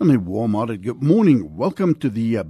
And a warm-hearted good morning. Welcome to the uh,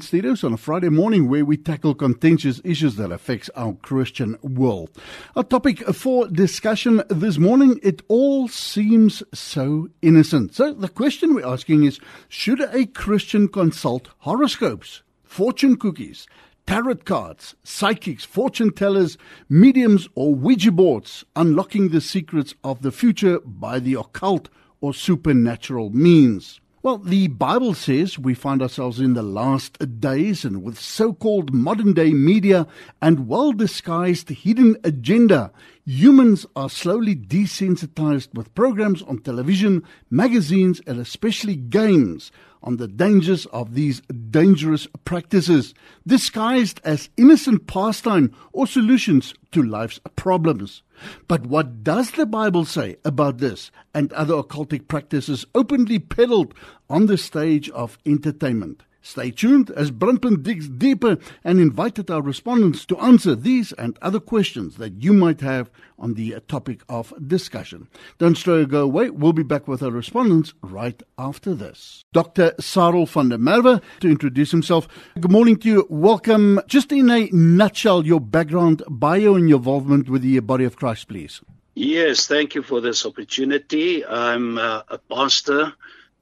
Studios on a Friday morning where we tackle contentious issues that affects our Christian world. Our topic for discussion this morning, it all seems so innocent. So the question we're asking is, should a Christian consult horoscopes, fortune cookies, tarot cards, psychics, fortune tellers, mediums, or Ouija boards, unlocking the secrets of the future by the occult or supernatural means? Well, the Bible says we find ourselves in the last days, and with so called modern day media and well disguised hidden agenda, humans are slowly desensitized with programs on television, magazines, and especially games on the dangers of these dangerous practices, disguised as innocent pastime or solutions to life's problems. But what does the Bible say about this and other occultic practices openly peddled on the stage of entertainment? Stay tuned as Brandpunt digs deeper and invited our respondents to answer these and other questions that you might have on the topic of discussion. Don't stray or go away. We'll be back with our respondents right after this. Dr. Sarel van der Merwe to introduce himself. Good morning to you. Welcome. Just in a nutshell, your background, bio, and your involvement with the body of Christ, please. Yes, thank you for this opportunity. I'm uh, a pastor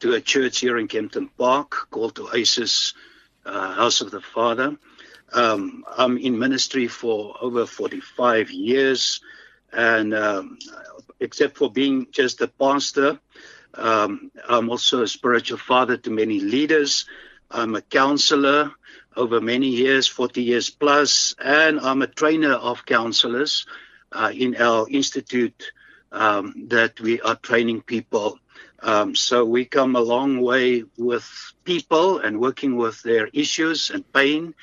to a church here in Kempton Park called Oasis uh, House of the Father. Um, I'm in ministry for over 45 years, and um, except for being just a pastor, um, I'm also a spiritual father to many leaders. I'm a counselor over many years, 40 years plus, and I'm a trainer of counselors uh, in our institute um, that we are training people um, so we come a long way with people and working with their issues and pain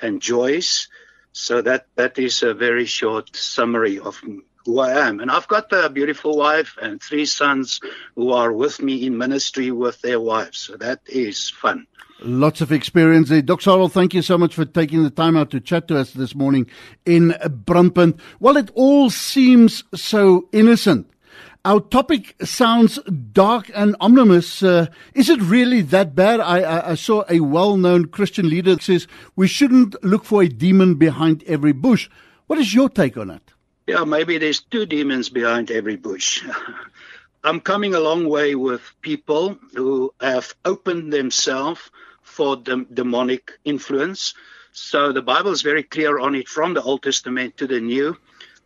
and joys. So that that is a very short summary of who I am. And I've got a beautiful wife and three sons who are with me in ministry with their wives. So that is fun. Lots of experience there. Doc Sarel, thank you so much for taking the time out to chat to us this morning in Brandpunt. Well, it all seems so innocent. Our topic sounds dark and ominous. Uh, is it really that bad? I, I, I saw a well known Christian leader says we shouldn't look for a demon behind every bush. What is your take on it? Yeah, maybe there's two demons behind every bush. I'm coming a long way with people who have opened themselves for the demonic influence. So the Bible is very clear on it from the Old Testament to the New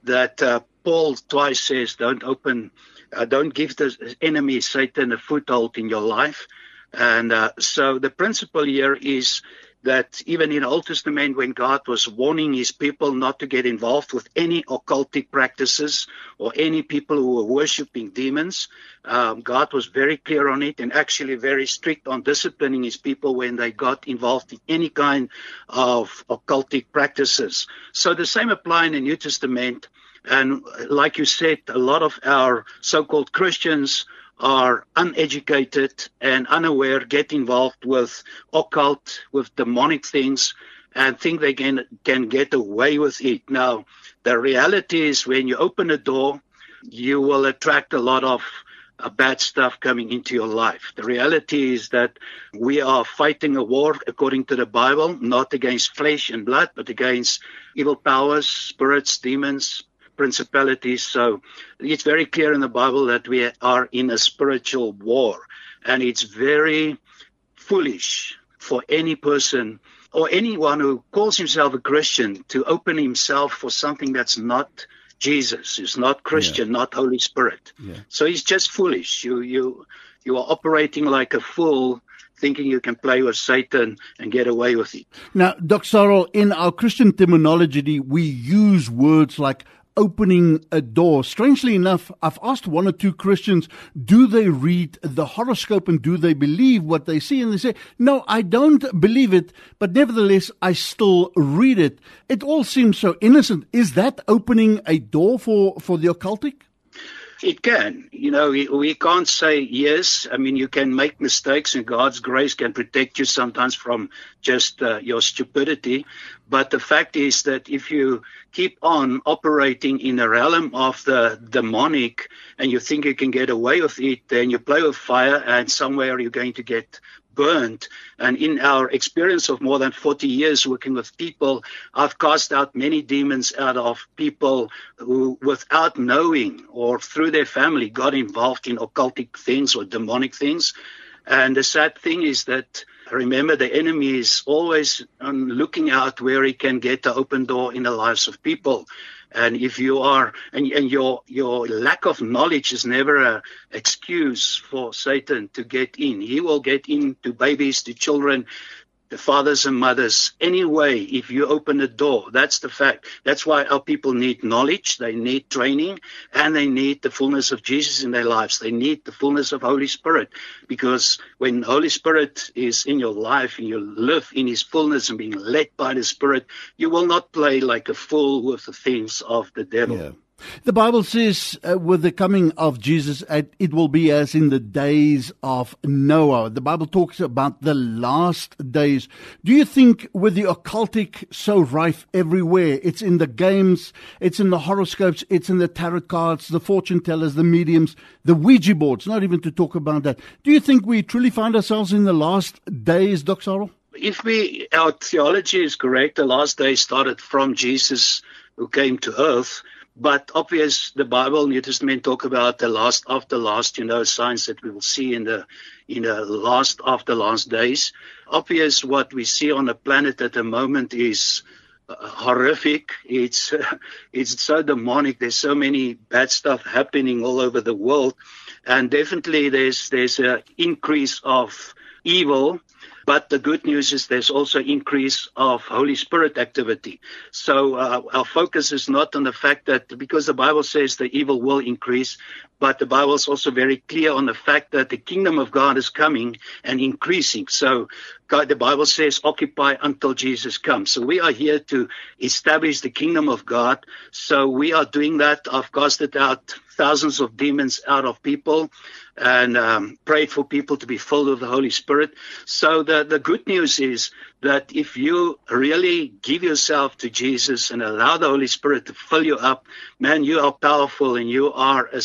that uh, Paul twice says, "Don't open, uh, don't give the enemy Satan a foothold in your life." And uh, so the principle here is that even in Old Testament, when God was warning his people not to get involved with any occultic practices or any people who were worshiping demons, um, God was very clear on it and actually very strict on disciplining his people when they got involved in any kind of occultic practices. So the same apply in the New Testament. And like you said, a lot of our so-called Christians are uneducated and unaware, get involved with occult, with demonic things, and think they can can get away with it. Now, the reality is when you open a door, you will attract a lot of uh, bad stuff coming into your life. The reality is that we are fighting a war according to the Bible, not against flesh and blood, but against evil powers, spirits, demons, principalities. So it's very clear in the Bible that we are in a spiritual war. And it's very foolish for any person or anyone who calls himself a Christian to open himself for something that's not Jesus, is not Christian, yeah. not Holy Spirit. Yeah. So he's just foolish. You you you are operating like a fool thinking you can play with Satan and get away with it. Now, Dr. Sarel, in our Christian terminology, we use words like opening a door. Strangely enough, I've asked one or two Christians, do they read the horoscope and do they believe what they see? And they say, no, I don't believe it, but nevertheless, I still read it. It all seems so innocent. Is that opening a door for, for the occultic? It can. You know, we, we can't say yes. I mean, you can make mistakes, and God's grace can protect you sometimes from just uh, your stupidity. But the fact is that if you keep on operating in the realm of the demonic and you think you can get away with it, then you play with fire, and somewhere you're going to get burned. And in our experience of more than 40 years working with people, I've cast out many demons out of people who, without knowing or through their family, got involved in occultic things or demonic things. And the sad thing is that remember the enemy is always um, looking out where he can get the open door in the lives of people. And if you are, and, and your your lack of knowledge is never an excuse for Satan to get in. He will get in to babies, to children, the fathers and mothers anyway if you open the door that's the fact. That's why our people need knowledge they need training and they need the fullness of jesus in their lives. They need the fullness of holy spirit because when holy spirit is in your life and you live in his fullness and being led by the spirit you will not play like a fool with the things of the devil. Yeah. The Bible says, uh, with the coming of Jesus, it will be as in the days of Noah. The Bible talks about the last days. Do you think, with the occultic so rife everywhere, it's in the games, it's in the horoscopes, it's in the tarot cards, the fortune tellers, the mediums, the Ouija boards, not even to talk about that. Do you think we truly find ourselves in the last days, Doc Sarel? If we, our theology is correct, the last days started from Jesus who came to earth but obvious, the Bible, New Testament talk about the last after last, you know, signs that we will see in the in the last after last days. Obvious, what we see on the planet at the moment is uh, horrific. It's uh, it's so demonic. There's so many bad stuff happening all over the world, and definitely there's there's an increase of evil but the good news is there's also increase of Holy Spirit activity. So uh, our focus is not on the fact that because the Bible says the evil will increase, but the Bible is also very clear on the fact that the kingdom of God is coming and increasing. So God, the Bible says, occupy until Jesus comes. So we are here to establish the kingdom of God. So we are doing that. I've casted out thousands of demons out of people and um, prayed for people to be filled with the Holy Spirit. So the, the good news is that if you really give yourself to Jesus and allow the Holy Spirit to fill you up, man, you are powerful and you are a,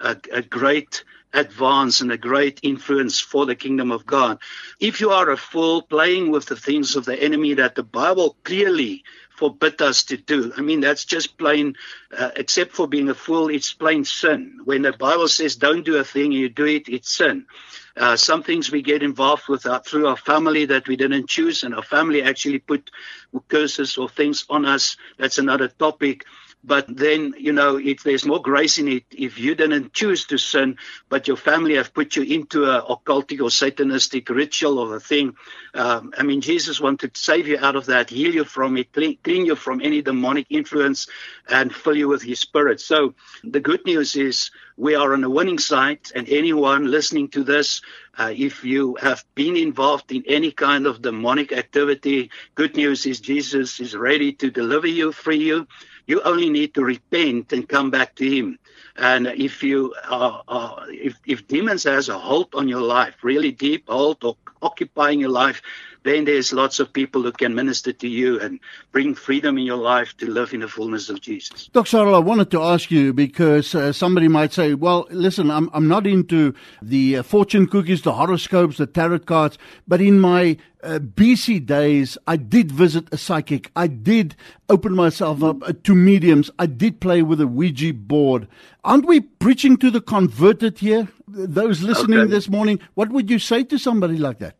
a, a great advance and a great influence for the kingdom of God. If you are a fool playing with the things of the enemy that the Bible clearly forbid us to do. I mean, that's just plain, uh, except for being a fool, it's plain sin. When the Bible says don't do a thing you do it, it's sin. Uh, some things we get involved with our, through our family that we didn't choose, and our family actually put curses or things on us. That's another topic. But then, you know, if there's more grace in it, if you didn't choose to sin, but your family have put you into a occultic or satanistic ritual or a thing, um, I mean, Jesus wanted to save you out of that, heal you from it, clean, clean you from any demonic influence, and fill you with His Spirit. So the good news is we are on the winning side, and anyone listening to this, uh, if you have been involved in any kind of demonic activity, good news is Jesus is ready to deliver you, free you. You only need to repent and come back to Him. And if you are, uh, if, if demons has a hold on your life, really deep hold or occupying your life, then there's lots of people who can minister to you and bring freedom in your life to live in the fullness of Jesus. Dr. Sarel, I wanted to ask you because uh, somebody might say, well, listen, I'm, I'm not into the uh, fortune cookies, the horoscopes, the tarot cards, but in my uh, BC days, I did visit a psychic. I did open myself up uh, to mediums. I did play with a Ouija board. Aren't we preaching to the converted here? Those listening okay. this morning, what would you say to somebody like that?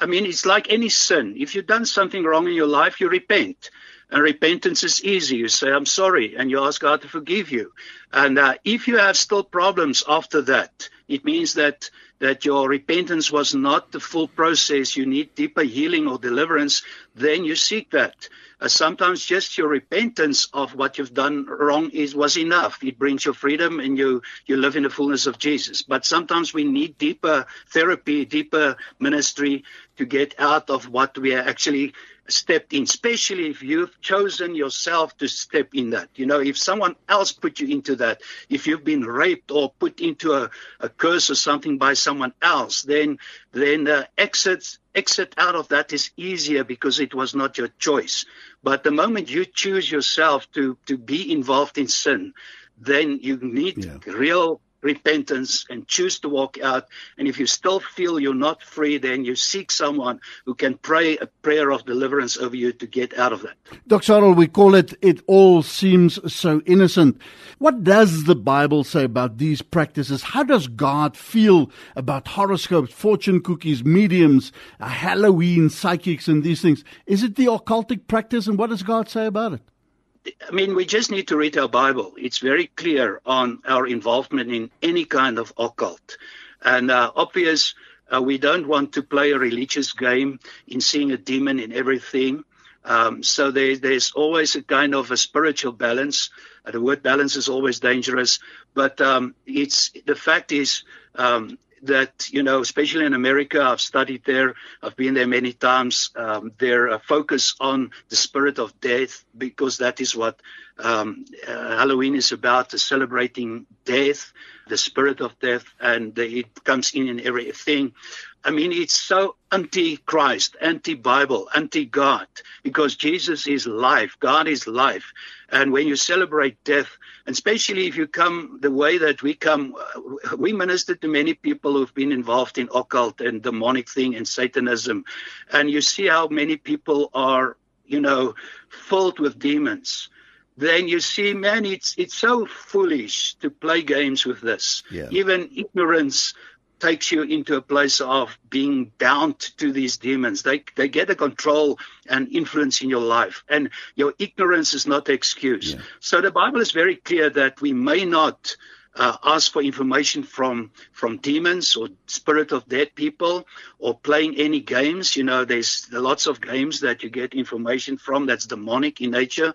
I mean, it's like any sin. If you've done something wrong in your life, you repent. And repentance is easy. You say, I'm sorry, and you ask God to forgive you. And uh, if you have still problems after that, it means that, that your repentance was not the full process. You need deeper healing or deliverance. Then you seek that. Uh, sometimes just your repentance of what you've done wrong is was enough. It brings you freedom and you you live in the fullness of Jesus. But sometimes we need deeper therapy, deeper ministry to get out of what we are actually stepped in, especially if you've chosen yourself to step in that. You know, if someone else put you into that, if you've been raped or put into a, a curse or something by someone else, then then uh, exit exit out of that is easier because it was not your choice. But the moment you choose yourself to to be involved in sin, then you need yeah. real repentance and choose to walk out. And if you still feel you're not free, then you seek someone who can pray a prayer of deliverance over you to get out of that. Dr. Sarel, we call it, it all seems so innocent. What does the Bible say about these practices? How does God feel about horoscopes, fortune cookies, mediums, uh, Halloween, psychics, and these things? Is it the occultic practice, and what does God say about it? I mean, we just need to read our Bible. It's very clear on our involvement in any kind of occult. And uh, obvious, uh, we don't want to play a religious game in seeing a demon in everything. Um, so there, there's always a kind of a spiritual balance. Uh, the word balance is always dangerous, but um, it's the fact is um, that you know, especially in America, I've studied there. I've been there many times. Um, their uh, focus on the spirit of death, because that is what um, uh, Halloween is about: celebrating death, the spirit of death, and it comes in in everything. I mean, it's so anti-Christ, anti-Bible, anti-God, because Jesus is life. God is life. And when you celebrate death, and especially if you come the way that we come, uh, we minister to many people who've been involved in occult and demonic thing and Satanism. And you see how many people are, you know, filled with demons then you see, man, it's it's so foolish to play games with this. Yeah. Even ignorance takes you into a place of being bound to these demons. They they get a control and influence in your life, and your ignorance is not the excuse. Yeah. So the Bible is very clear that we may not. Uh, ask for information from from demons or spirit of dead people or playing any games you know there's lots of games that you get information from that's demonic in nature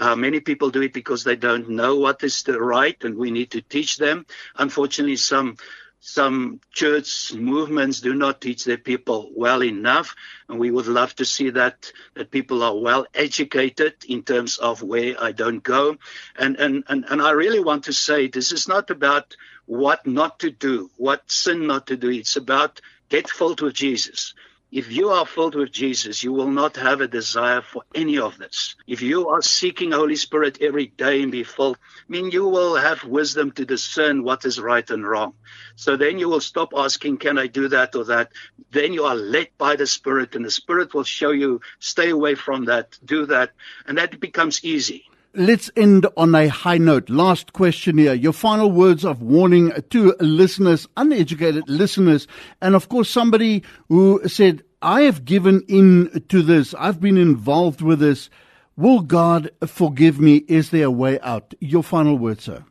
uh, many people do it because they don't know what is the right and we need to teach them unfortunately some some church movements do not teach their people well enough, and we would love to see that that people are well educated in terms of where I don't go. And and and, and I really want to say this is not about what not to do, what sin not to do. It's about get filled with Jesus. If you are filled with Jesus, you will not have a desire for any of this. If you are seeking Holy Spirit every day and be filled, I mean, you will have wisdom to discern what is right and wrong. So then you will stop asking, can I do that or that? Then you are led by the Spirit and the Spirit will show you, stay away from that, do that. And that becomes easy. Let's end on a high note. Last question here. Your final words of warning to listeners, uneducated listeners, and of course somebody who said, I have given in to this. I've been involved with this. Will God forgive me? Is there a way out? Your final words, sir.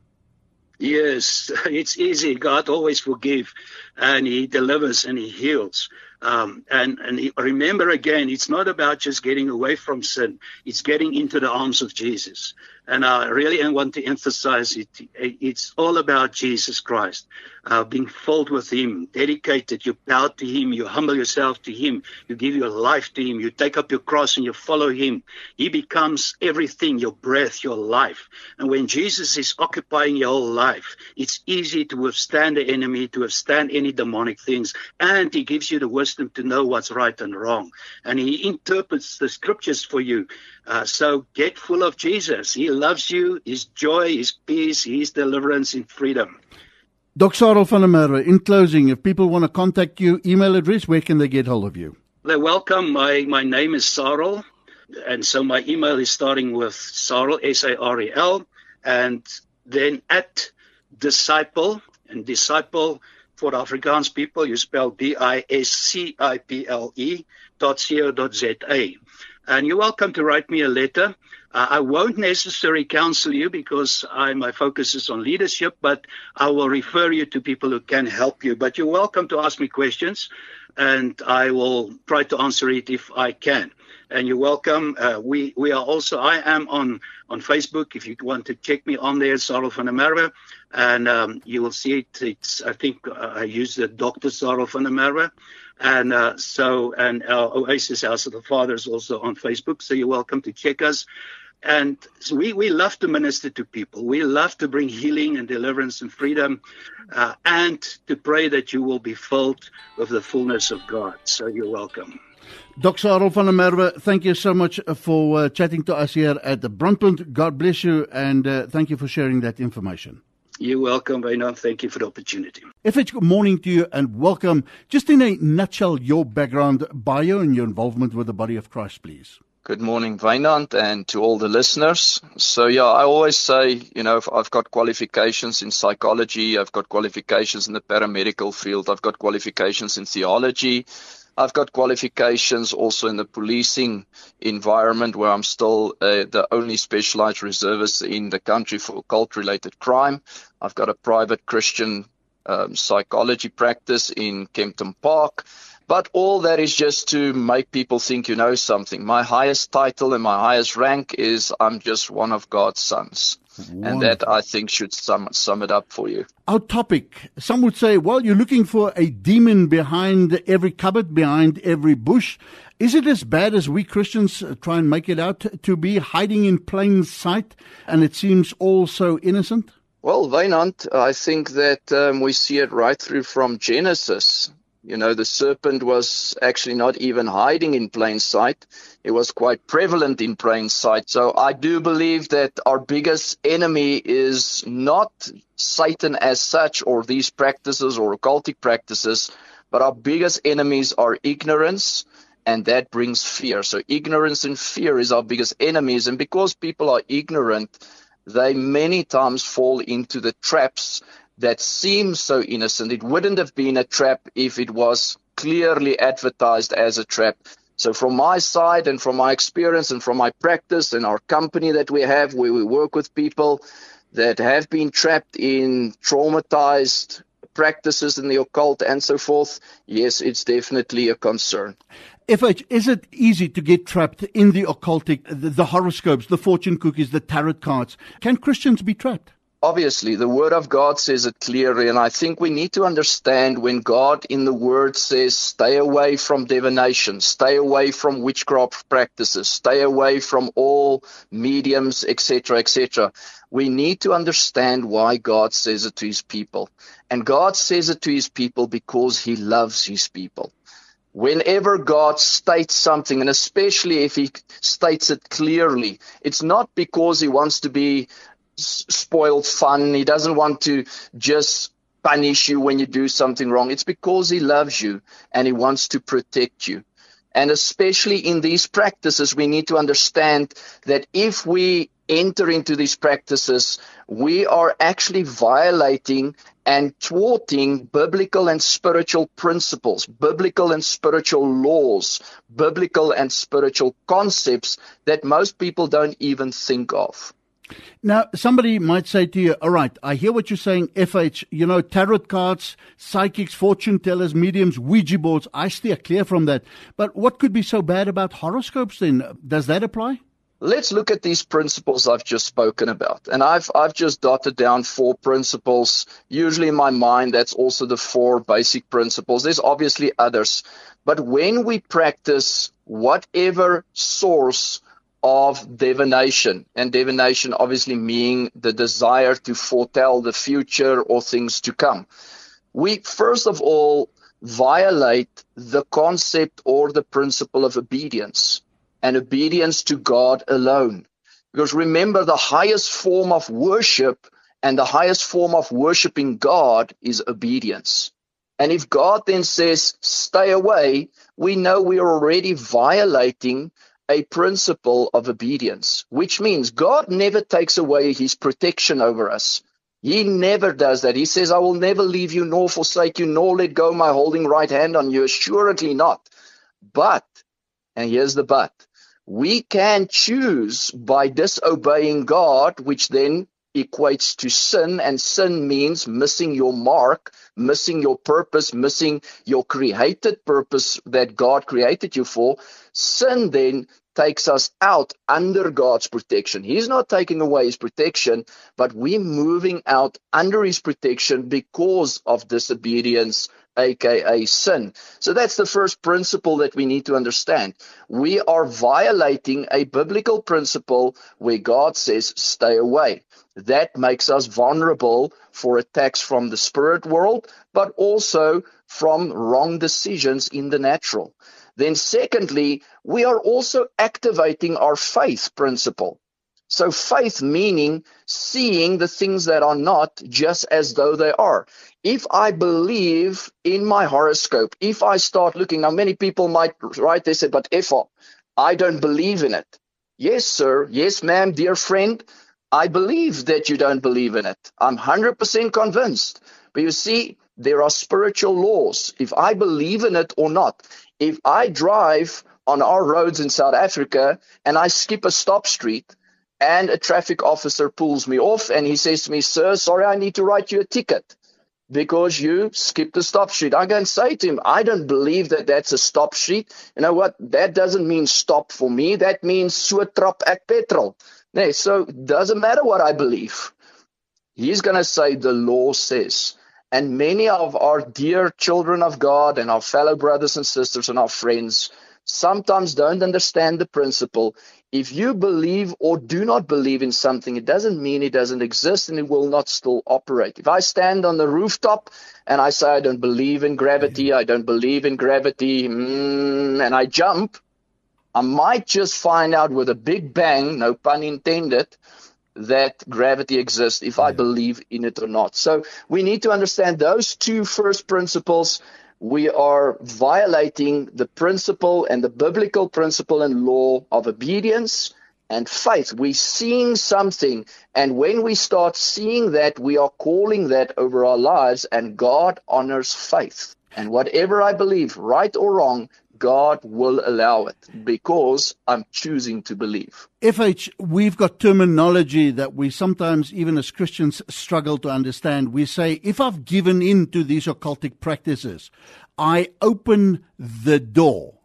Yes, it's easy. God always forgives and He delivers and He heals. Um, and and remember again, it's not about just getting away from sin; it's getting into the arms of Jesus. And I really want to emphasize it. It's all about Jesus Christ, uh, being filled with Him, dedicated. You bow to Him, you humble yourself to Him, you give your life to Him, you take up your cross and you follow Him. He becomes everything, your breath, your life. And when Jesus is occupying your whole life, it's easy to withstand the enemy, to withstand any demonic things, and He gives you the wisdom to know what's right and wrong. And He interprets the scriptures for you. Uh, so get full of Jesus. He loves you, His joy, His peace, His deliverance and freedom. Dr. Sarel van der Merwe, in closing, if people want to contact you, email address, where can they get hold of you? They're welcome. My, my name is Sarel, and so my email is starting with Sarel, S-A-R-E-L, and then at disciple, and disciple for Afrikaans people, you spell B-I-S-C-I-P-L-E dot co dot Z-A. And you're welcome to write me a letter. I won't necessarily counsel you because I, my focus is on leadership, but I will refer you to people who can help you. But you're welcome to ask me questions, and I will try to answer it if I can. And you're welcome. Uh, we we are also. I am on on Facebook. If you want to check me on there, Sarel van der Merwe, and um, you will see it. It's I think uh, I use the Doctor Sarel van der Merwe. And uh, so, and our Oasis House of the Father is also on Facebook. So you're welcome to check us. And so we, we love to minister to people. We love to bring healing and deliverance and freedom uh, and to pray that you will be filled with the fullness of God. So you're welcome. Dr. Sarel van der Merwe, thank you so much for uh, chatting to us here at the Brandpunt. God bless you and uh, thank you for sharing that information. You're welcome, Wynand. Thank you for the opportunity. If it's good morning to you and welcome. Just in a nutshell, your background, bio, and your involvement with the body of Christ, please. Good morning, Wynand, and to all the listeners. So, yeah, I always say, you know, I've got qualifications in psychology, I've got qualifications in the paramedical field, I've got qualifications in theology, I've got qualifications also in the policing environment where I'm still uh, the only specialized reservist in the country for cult related crime. I've got a private Christian um, psychology practice in Kempton Park. But all that is just to make people think you know something. My highest title and my highest rank is I'm just one of God's sons. Wonderful. And that I think should sum, sum it up for you. Our topic. Some would say, well, you're looking for a demon behind every cupboard, behind every bush. Is it as bad as we Christians try and make it out to be hiding in plain sight and it seems all so innocent? Well, Wynand, I think that um, we see it right through from Genesis. You know, the serpent was actually not even hiding in plain sight. It was quite prevalent in plain sight. So I do believe that our biggest enemy is not Satan as such or these practices or occultic practices, but our biggest enemies are ignorance and that brings fear. So ignorance and fear is our biggest enemies. And because people are ignorant, they many times fall into the traps that seems so innocent. It wouldn't have been a trap if it was clearly advertised as a trap. So from my side and from my experience and from my practice and our company that we have where we work with people that have been trapped in traumatized practices in the occult and so forth, yes, it's definitely a concern. FH, is it easy to get trapped in the occultic, the, the horoscopes, the fortune cookies, the tarot cards? Can Christians be trapped? Obviously the word of God says it clearly, and I think we need to understand when God in the word says, stay away from divination, stay away from witchcraft practices, stay away from all mediums, etc., etc. We need to understand why God says it to his people. And God says it to his people because he loves his people. Whenever God states something, and especially if he states it clearly, it's not because he wants to be spoiled fun. He doesn't want to just punish you when you do something wrong. It's because he loves you and he wants to protect you. And especially in these practices, we need to understand that if we enter into these practices, we are actually violating and thwarting biblical and spiritual principles, biblical and spiritual laws, biblical and spiritual concepts that most people don't even think of. Now, somebody might say to you, all right, I hear what you're saying, FH, you know, tarot cards, psychics, fortune tellers, mediums, Ouija boards, I steer clear from that. But what could be so bad about horoscopes then? Does that apply? Let's look at these principles I've just spoken about. And I've, I've just dotted down four principles. Usually in my mind, that's also the four basic principles. There's obviously others. But when we practice whatever source of divination, and divination obviously meaning the desire to foretell the future or things to come. We first of all violate the concept or the principle of obedience and obedience to God alone. Because remember, the highest form of worship and the highest form of worshiping God is obedience. And if God then says, stay away, we know we are already violating a principle of obedience, which means God never takes away his protection over us. He never does that. He says, I will never leave you nor forsake you nor let go my holding right hand on you. Assuredly not. But, and here's the but, we can choose by disobeying God, which then equates to sin, and sin means missing your mark, missing your purpose, missing your created purpose that God created you for. Sin then takes us out under God's protection. He's not taking away his protection, but we're moving out under his protection because of disobedience, aka sin. So that's the first principle that we need to understand. We are violating a biblical principle where God says, stay away. That makes us vulnerable for attacks from the spirit world, but also from wrong decisions in the natural. Then, secondly, we are also activating our faith principle. So, faith meaning seeing the things that are not just as though they are. If I believe in my horoscope, if I start looking, now many people might write, this, but if I don't believe in it. Yes, sir. Yes, ma'am, dear friend. I believe that you don't believe in it. I'm 100% convinced. But you see, there are spiritual laws. If I believe in it or not, if I drive on our roads in South Africa and I skip a stop street and a traffic officer pulls me off and he says to me, Sir, sorry, I need to write you a ticket because you skipped the stop sheet. I go and say to him, I don't believe that that's a stop sheet. You know what? That doesn't mean stop for me. That means so at petrol. Nee, so doesn't matter what I believe. He's going to say the law says. And many of our dear children of God and our fellow brothers and sisters and our friends sometimes don't understand the principle. If you believe or do not believe in something, it doesn't mean it doesn't exist and it will not still operate. If I stand on the rooftop and I say, I don't believe in gravity, I don't believe in gravity, mm, and I jump, I might just find out with a big bang, no pun intended, that gravity exists if I believe in it or not. So we need to understand those two first principles. We are violating the principle and the biblical principle and law of obedience and faith. We're seeing something, and when we start seeing that, we are calling that over our lives, and God honors faith. And whatever I believe, right or wrong, God will allow it because I'm choosing to believe. FH, we've got terminology that we sometimes, even as Christians, struggle to understand. We say, if I've given in to these occultic practices, I open the door.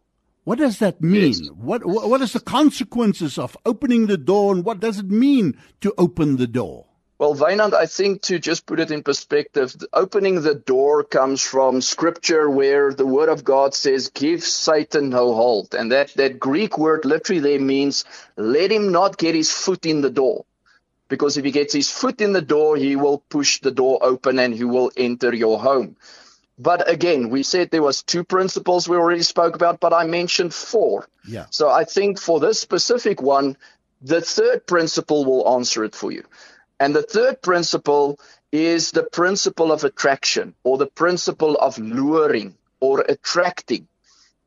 What does that mean? Yes. What, what is the consequences of opening the door and what does it mean to open the door? Well, Wynand, I think to just put it in perspective, opening the door comes from scripture where the word of God says, give Satan no hold. And that, that Greek word literally there means, let him not get his foot in the door. Because if he gets his foot in the door, he will push the door open and he will enter your home. But again, we said there was two principles we already spoke about, but I mentioned four. Yeah. So I think for this specific one, the third principle will answer it for you. And the third principle is the principle of attraction or the principle of luring or attracting.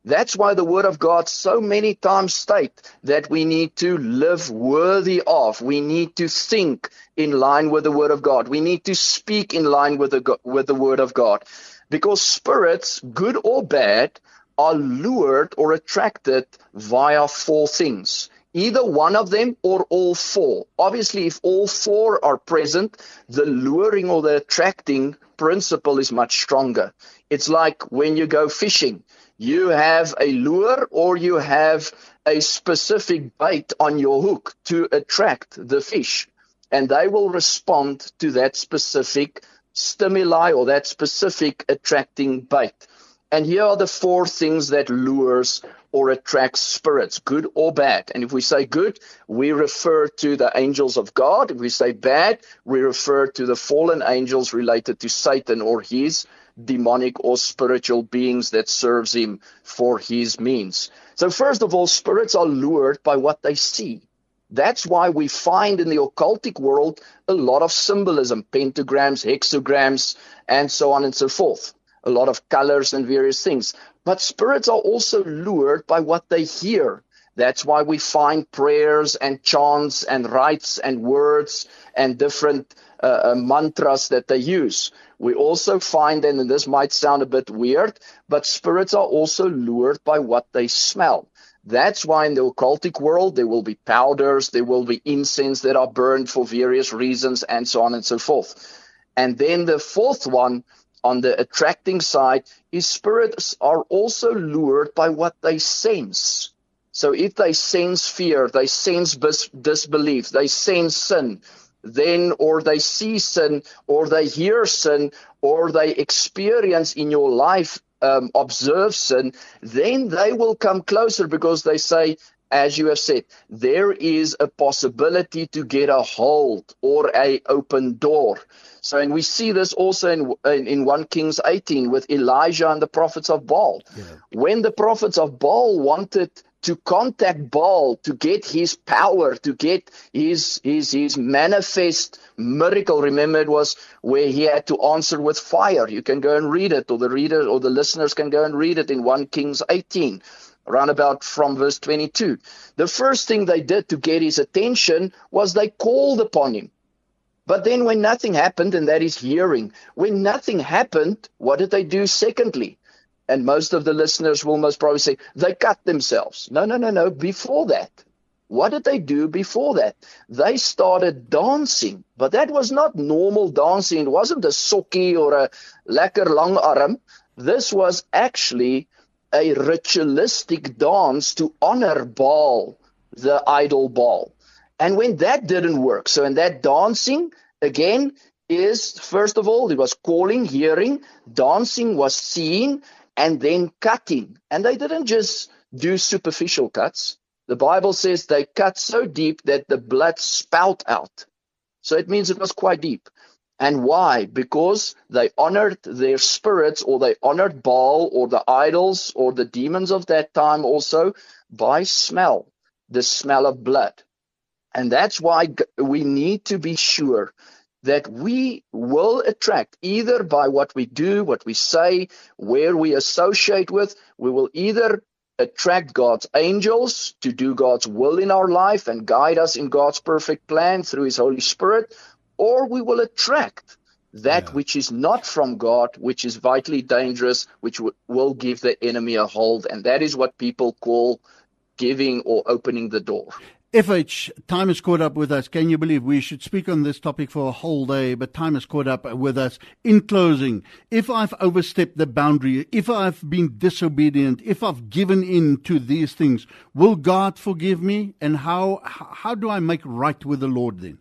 That's why the word of God so many times state that we need to live worthy of. We need to think in line with the word of God. We need to speak in line with the, with the word of God. Because spirits, good or bad, are lured or attracted via four things either one of them or all four. Obviously, if all four are present, the luring or the attracting principle is much stronger. It's like when you go fishing, you have a lure or you have a specific bait on your hook to attract the fish, and they will respond to that specific stimuli or that specific attracting bait. And here are the four things that lures or attracts spirits, good or bad. And if we say good, we refer to the angels of God. If we say bad, we refer to the fallen angels related to Satan or his demonic or spiritual beings that serves him for his means. So first of all, spirits are lured by what they see. That's why we find in the occultic world a lot of symbolism, pentagrams, hexagrams, and so on and so forth a lot of colors and various things. But spirits are also lured by what they hear. That's why we find prayers and chants and rites and words and different uh, uh, mantras that they use. We also find, and this might sound a bit weird, but spirits are also lured by what they smell. That's why in the occultic world there will be powders, there will be incense that are burned for various reasons, and so on and so forth. And then the fourth one on the attracting side is spirits are also lured by what they sense. So if they sense fear, they sense bis- disbelief, they sense sin, then or they see sin or they hear sin or they experience in your life um, observe sin, then they will come closer because they say, as you have said, there is a possibility to get a hold or a open door. So, and we see this also in, in, in 1 Kings 18 with Elijah and the prophets of Baal. Yeah. When the prophets of Baal wanted to contact Baal to get his power, to get his his his manifest miracle. Remember, it was where he had to answer with fire. You can go and read it, or the reader or the listeners can go and read it in 1 Kings 18, around about from verse 22. The first thing they did to get his attention was they called upon him. But then when nothing happened, and that is hearing, when nothing happened, what did they do secondly? and most of the listeners will most probably say they cut themselves. No, no, no, no. Before that, what did they do before that? They started dancing, but that was not normal dancing. It wasn't a sokkie or a lekker lang arm. This was actually a ritualistic dance to honor Baal, the idol Baal. And when that didn't work, so in that dancing, again, is first of all, it was calling, hearing, dancing was seen, and then cutting. And they didn't just do superficial cuts. The Bible says they cut so deep that the blood spout out. So it means it was quite deep. And why? Because they honored their spirits or they honored Baal or the idols or the demons of that time also by smell, the smell of blood. And that's why we need to be sure that we will attract either by what we do, what we say, where we associate with. We will either attract God's angels to do God's will in our life and guide us in God's perfect plan through His Holy Spirit, or we will attract that yeah. which is not from God, which is vitally dangerous, which w- will give the enemy a hold. And that is what people call giving or opening the door. FH, time has caught up with us. Can you believe we should speak on this topic for a whole day, but time has caught up with us. In closing, if I've overstepped the boundary, if I've been disobedient, if I've given in to these things, will God forgive me? And how, how do I make right with the Lord then?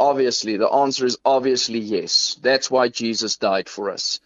Obviously, the answer is obviously yes. That's why Jesus died for us.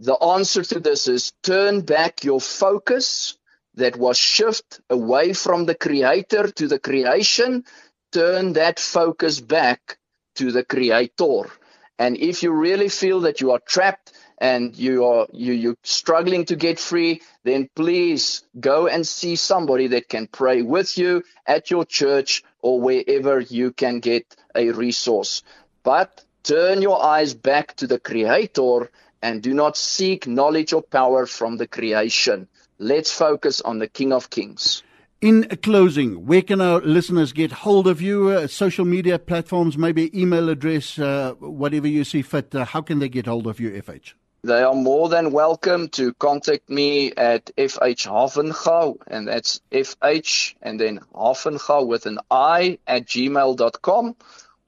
The answer to this is turn back your focus that was shift away from the creator to the creation, turn that focus back to the creator. And if you really feel that you are trapped and you are you you're struggling to get free, then please go and see somebody that can pray with you at your church or wherever you can get a resource. But turn your eyes back to the creator and do not seek knowledge or power from the creation. Let's focus on the King of Kings. In closing, where can our listeners get hold of you? Uh, social media platforms, maybe email address, uh, whatever you see fit. Uh, how can they get hold of you, FH? They are more than welcome to contact me at FH and that's FH and then Havenga with an I at gmail.com,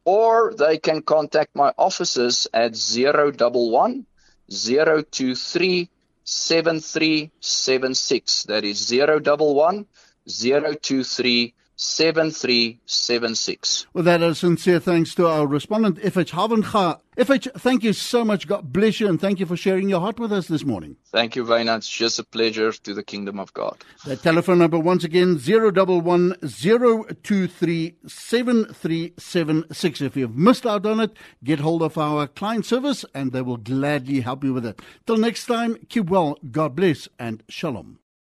or they can contact my offices at 011 023 7376. That is 011 023 7376. Well, that is sincere thanks to our respondent, FH Havenga. FH, thank you so much. God bless you, and thank you for sharing your heart with us this morning. Thank you, Wynand. It's just a pleasure to the kingdom of God. The telephone number, once again, 011 023 7376. If you've missed out on it, get hold of our client service, and they will gladly help you with it. Till next time, keep well, God bless, and shalom.